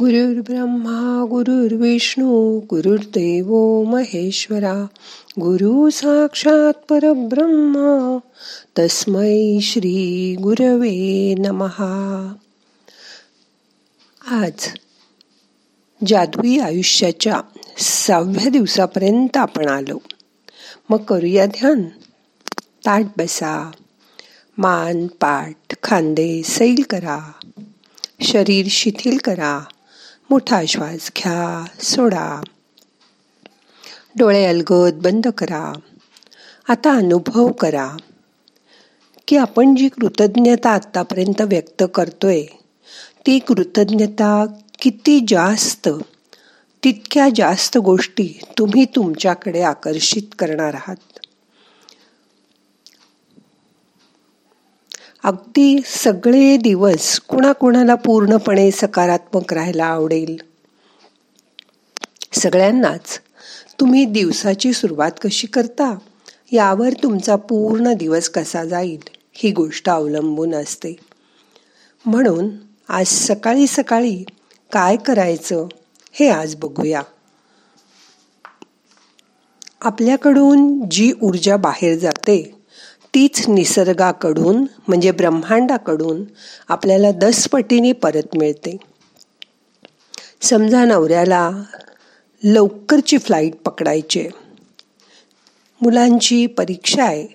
गुरुर्ब्रह्मा गुरुर्विष्णू गुरुर्देव महेश्वरा गुरु साक्षात परब्रह्मा तस्मै श्री गुरवे नमहा आज जादुई आयुष्याच्या सहाव्या दिवसापर्यंत आपण आलो. मग करूया ध्यान. ताट बसा. मान पाठ खांदे सैल करा. शरीर शिथिल करा. मोठा श्वास घ्या सोडा. डोळे अलगद बंद करा. आता अनुभव करा की आपण जी कृतज्ञता आत्तापर्यंत व्यक्त करतोय ती कृतज्ञता किती जास्त तितक्या जास्त गोष्टी तुम्ही तुमच्याकडे आकर्षित करणार आहात. अगदी सगळे दिवस कुणाकुणाला पूर्णपणे सकारात्मक राहायला आवडेल. सगळ्यांनाच तुम्ही दिवसाची सुरुवात कशी करता यावर तुमचा पूर्ण दिवस कसा जाईल ही गोष्ट अवलंबून असते. म्हणून आज सकाळी सकाळी काय करायचं हे आज बघूया. आपल्याकडून जी ऊर्जा बाहेर जाते तीच निसर्गाकडून म्हणजे ब्रह्मांडाकडून आपल्याला दसपटीने परत मिळते. समजा नवऱ्याला लवकरची फ्लाईट पकडायची मुलांची परीक्षा आहे.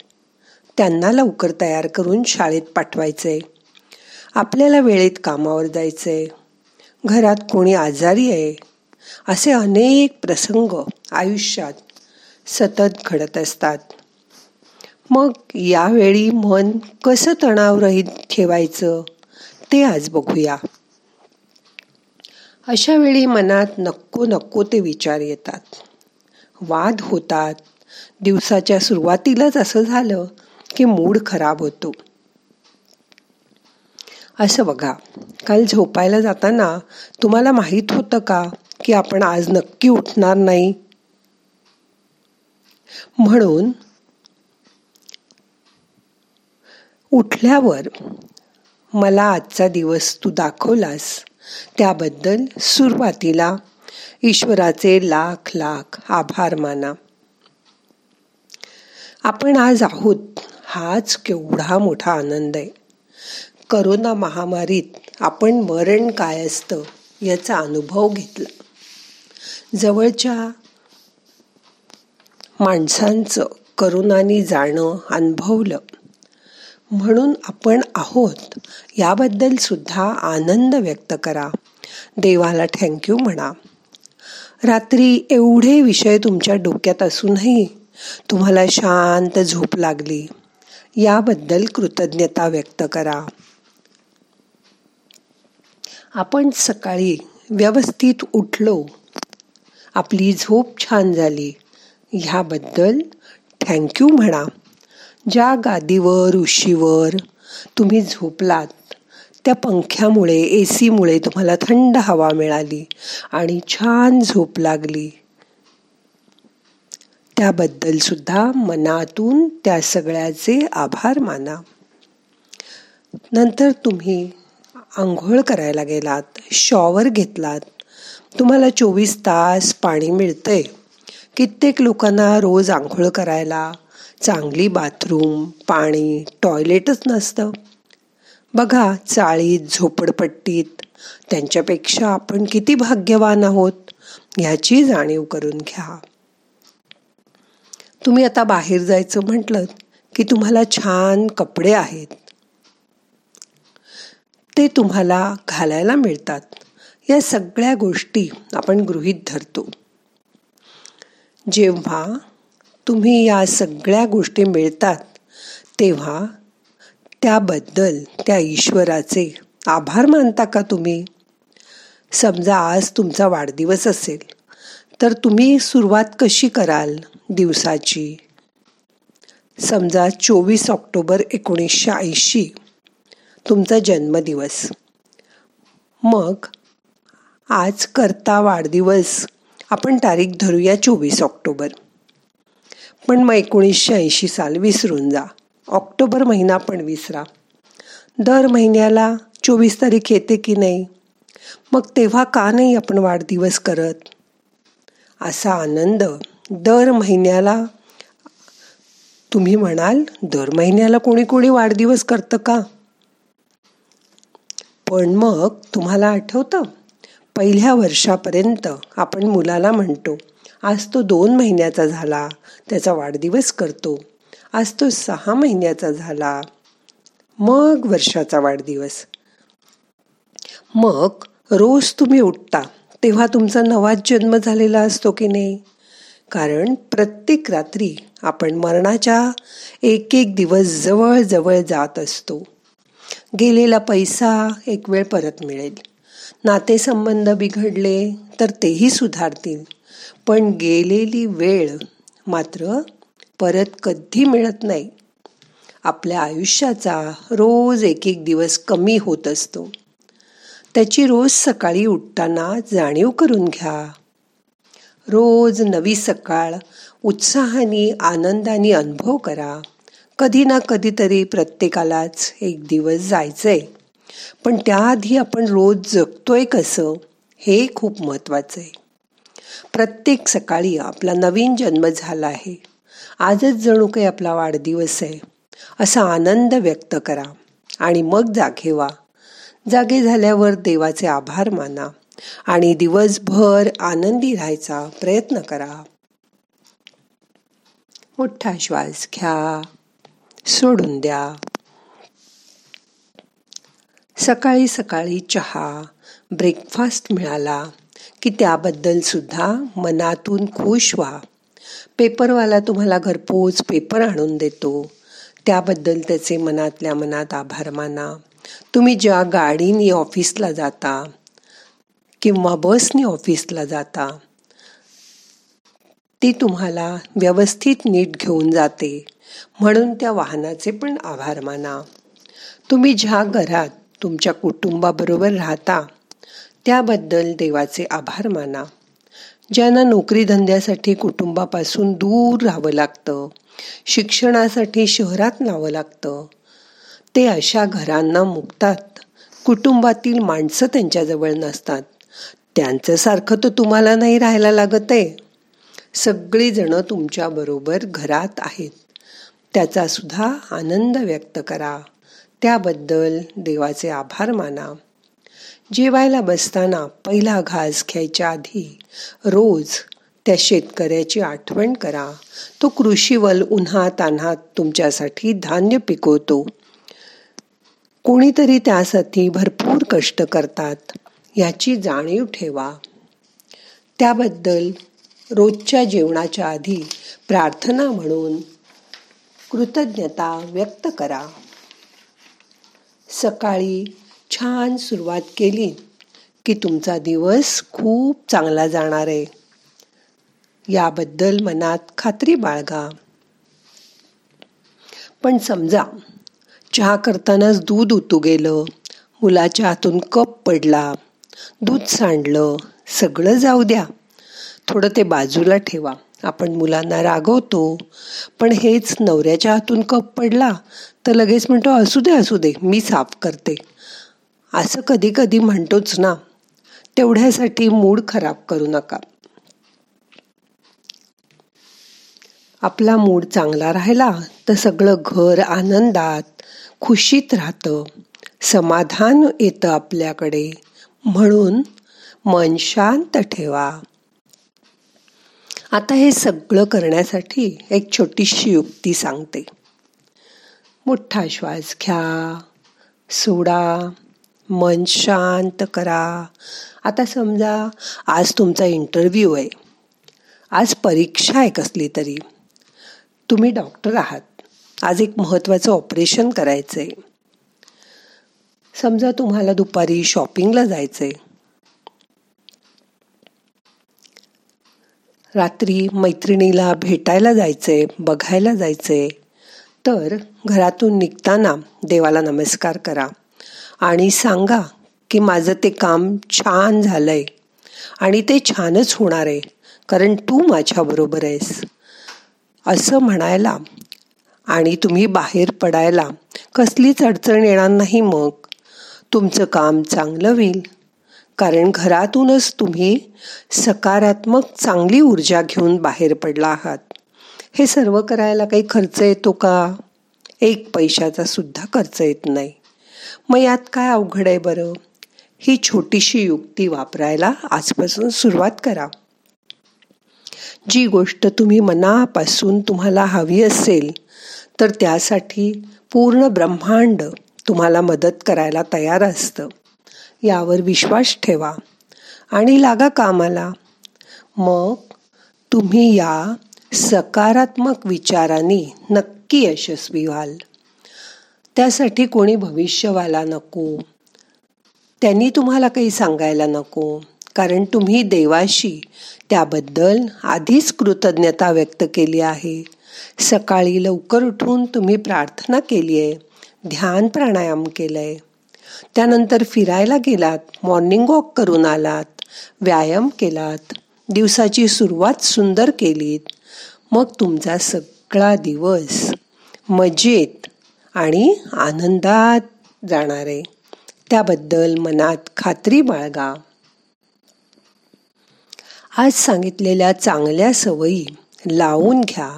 त्यांना लवकर तयार करून शाळेत पाठवायचंय. आपल्याला वेळेत कामावर जायचंय. घरात कोणी आजारी आहे. असे अनेक प्रसंग आयुष्यात सतत घडत असतात. मग यावेळी मन कसं तणावरहित ठेवायचं? ते आज बघूया. अशा वेळी मनात नको नको ते विचार येतात. वाद होतात. दिवसाच्या सुरुवातीलाच असं झालं की मूड खराब होतो. असं बघा. काल झोपायला जाताना तुम्हाला माहीत होतं का की आपण आज नक्की उठणार नाही? म्हणून उठल्यावर मला आजचा दिवस तू दाखवलास. त्याबद्दल सुरुवातीला ईश्वराचे लाख लाख आभार माना. आपण आज आहोत हाच केवढा मोठा आनंद आहे. करोना महामारीत आपण मरण काय असतं याचा अनुभव घेतला. जवळच्या माणसांचं करोनाने जाणं अनुभवलं. म्हणून आपण आहोत. याबद्दल सुद्धा आनंद व्यक्त करा. देवाला थँक्यू म्हणा. रात्री एवढे विषय तुमच्या डोक्यात असूनही तुम्हाला शांत झोप लागली. याबद्दल कृतज्ञता व्यक्त करा. आपण सकाळी व्यवस्थित उठलो. आपली झोप छान झाली. ह्याबद्दल थँक्यू म्हणा. ज्या गादीवर उशीवर तुम्ही झोपलात त्या पंख्यामुळे ए सीमुळे तुम्हाला थंड हवा मिळाली आणि छान झोप लागली. त्याबद्दल सुद्धा मनातून त्या सगळ्याचे आभार माना. नंतर तुम्ही आंघोळ करायला गेलात शॉवर घेतलात. तुम्हाला चोवीस तास पाणी मिळतंय. कित्येक लोकांना रोज आंघोळ करायला चांगली बाथरूम पाणी टॉयलेटच नसतं. बघा चाळीत झोपडपट्टीत त्यांच्यापेक्षा आपण किती भाग्यवान आहोत ह्याची जाणीव करून घ्या. तुम्ही आता बाहेर जायचं म्हटलं की तुम्हाला छान कपडे आहेत. ते तुम्हाला घालायला मिळतात. या सगळ्या गोष्टी आपण गृहीत धरतो. जेव्हा तुम्ही या सगळ्या गोष्टी मिळतात तेव्हा त्याबद्दल त्या ईश्वराचे आभार मानता का तुम्ही? समजा आज तुमचा वाढदिवस असेल तर तुम्ही सुरुवात कशी कराल दिवसाची? समजा चोवीस ऑक्टोबर एकोणीसशे ऐंशी तुमचा जन्मदिवस. मग आज करता वाढदिवस आपण तारीख धरूया चोवीस ऑक्टोबर. पण मग एकोणीसशे ऐंशी साल विसरून जा. ऑक्टोबर महिना पण विसरा. दर महिन्याला चोवीस तारीख येते की नाही? मग तेव्हा का नाही आपण वाढदिवस करत? असा आनंद दर महिन्याला तुम्ही म्हणाल दर महिन्याला कोणी कोणी वाढदिवस करतं का? पण मग तुम्हाला आठवतं पहिल्या वर्षापर्यंत आपण मुलाला म्हणतो आज तो दोन महिन्याचा झाला. त्याचा वाढदिवस करतो. आज तो सहा महिन्याचा झाला. मग वर्षाचा वाढदिवस. मग रोज तुम्ही उठता. तेव्हा तुमचा नवाच जन्म झालेला असतो की नाही? कारण प्रत्येक रात्री आपण मरणाच्या एक एक दिवस जवळ जवळ जात असतो. गेलेला पैसा एक वेळ परत मिळेल. नातेसंबंध बिघडले तर तेही सुधारतील. पण गेलेली वेळ मात्र परत कधी मिळत नाही. आपल्या आयुष्याचा रोज एक एक दिवस कमी होत असतो. त्याची रोज सकाळी उठताना जाणीव करून घ्या. रोज नवी सकाळ उत्साहाने आनंदाने अनुभव करा. कधी ना कधीतरी प्रत्येकालाच एक दिवस जायचंय. पण त्याआधी आपण रोज जगतोय कसं हे खूप महत्वाचं आहे प्रत्येक सकाळी आपला नवीन जन्म झाला आहे. आजच जणू काही आपला वाढदिवस आहे. असा आनंद व्यक्त करा. आणि मग जागे व्हा जागे झाल्यावर देवाचे आभार माना. आणि दिवसभर आनंदी राहायचा प्रयत्न करा. मोठा श्वास घ्या. सोडून द्या. सकाळी सकाळी चहा ब्रेकफास्ट मिळाला. की त्याबद्दल सुद्धा मनातून खुश व्हा. पेपरवाला तुम्हाला घरपोच पेपर आणून देतो. त्याबद्दल त्याचे मनातल्या मनात आभार माना. तुम्ही ज्या गाडीने ऑफिसला जाता किंवा बसने ऑफिसला जाता ती तुम्हाला व्यवस्थित नीट घेऊन जाते. म्हणून त्या वाहनाचे पण आभार माना. तुम्ही ज्या घरात तुमच्या कुटुंबाबरोबर राहता त्याबद्दल देवाचे आभार माना. ज्यांना नोकरी धंद्यासाठी कुटुंबापासून दूर राहावं लागतं शिक्षणासाठी शहरात न्यावं लागतं ते अशा घरांना मुक्तात. कुटुंबातील माणसं त्यांच्याजवळ नसतात. त्यांचंसारखं तर तुम्हाला नाही राहायला लागत आहे सगळीजणं तुमच्याबरोबर घरात आहेत. त्याचा सुद्धा आनंद व्यक्त करा. त्याबद्दल देवाचे आभार माना. जेवायला बसताना पहिला घास घ्यायच्या आधी रोज त्या शेतकऱ्याची आठवण करा. तो कृषीवल उन्हात अनात तुमच्यासाठी धान्य पिकवतो. कोणीतरी त्यासाठी भरपूर कष्ट करतात याची जाणीव ठेवा. त्याबद्दल रोजच्या जेवणाच्या आधी प्रार्थना म्हणून कृतज्ञता व्यक्त करा. सकाळी छान सुरुवात केली की तुमचा दिवस खूप चांगला जाणार आहे. याबद्दल मनात खात्री बाळगा. पण समजा चहा करतानाच दूध उतू गेलं मुलाच्या हातून कप पडला दूध सांडलं सगळं जाऊ द्या. थोडं ते बाजूला ठेवा. आपण मुलांना रागवतो पण हेच नवऱ्याच्या हातून कप पडला तर लगेच म्हणतो असू दे असू दे मी साफ करते. असं कधी कधी म्हणतोच ना तेवढ्यासाठी मूड खराब करू नका. आपला मूड चांगला राहिला तर सगळं घर आनंदात खुशीत राहतं समाधान येतं आपल्याकडे. म्हणून मन शांत ठेवा. आता हे सगळं करण्यासाठी एक छोटीशी युक्ती सांगते. मोठा श्वास घ्या सोडा. मन शांत करा. आता समजा आज तुमचा इंटरव्ह्यू आहे. आज परीक्षा आहे कसली तरी. तुम्ही डॉक्टर आहात. आज एक महत्त्वाचं ऑपरेशन करायचं आहे समजा तुम्हाला दुपारी शॉपिंगला जायचं आहे रात्री मैत्रिणीला भेटायला जायचंय बघायला जायचंय. तर घरातून निघताना देवाला नमस्कार करा. आणि सांगा की माझं ते काम छान झालंय आणि ते छानच होणार आहे कारण तू माझ्याबरोबर आहेस. असं म्हणायला आणि तुम्ही बाहेर पडायला कसलीच अडचण येणार नाही मग. तुमचं काम चांगलं होईल कारण घरातूनच तुम्ही सकारात्मक चांगली ऊर्जा घेऊन बाहेर पडला आहात. हे सर्व करायला काही खर्च येतो का? एक पैशाचा सुद्धा खर्च येत नाही. मग यात काय अवघड आहे बरं? ही छोटीशी युक्ती वापरायला आजपासून सुरुवात करा. जी गोष्ट तुम्ही मनापासून तुम्हाला हवी असेल तर त्यासाठी पूर्ण ब्रह्मांड तुम्हाला मदत करायला तयार असतं. यावर विश्वास ठेवा आणि लागा कामाला. मग तुम्ही या सकारात्मक विचारांनी नक्की यशस्वी व्हाल. त्यासाठी कोणी भविष्यवाला नको. त्यांनी तुम्हाला काही सांगायला नको. कारण तुम्ही देवाशी त्याबद्दल आधीच कृतज्ञता व्यक्त केली आहे. सकाळी लवकर उठून तुम्ही प्रार्थना केली आहे ध्यान प्राणायाम केलंय. त्यानंतर फिरायला गेलात मॉर्निंग वॉक करून आलात व्यायाम केलात दिवसाची सुरुवात सुंदर केलीत. मग तुमचा सगळा दिवस मजेत आणि आनंदात जाणारे. त्याबद्दल मनात खात्री बाळगा. आज सांगितलेल्या चांगल्या सवयी लावून घ्या.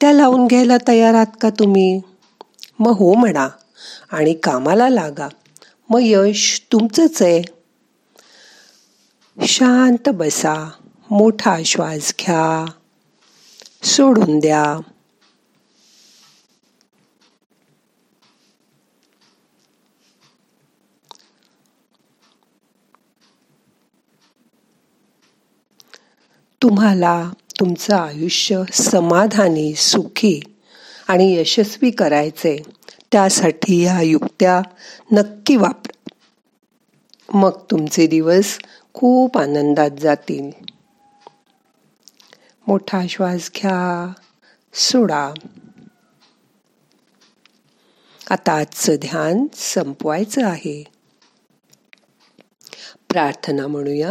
त्या लावून घ्यायला तयार आहात का तुम्ही? मग हो म्हणा आणि कामाला लागा. मग यश तुमचंच आहे. शांत बसा. मोठा श्वास घ्या. सोडून द्या. तुम्हाला तुमचं आयुष्य समाधानी सुखी आणि यशस्वी करायचे त्यासाठी ह्या युक्त्या नक्की वापर. मग तुमचे दिवस खूप आनंदात जातील. मोठा श्वास घ्या. सोडा. आता आजचं ध्यान संपवायचं आहे. प्रार्थना म्हणूया.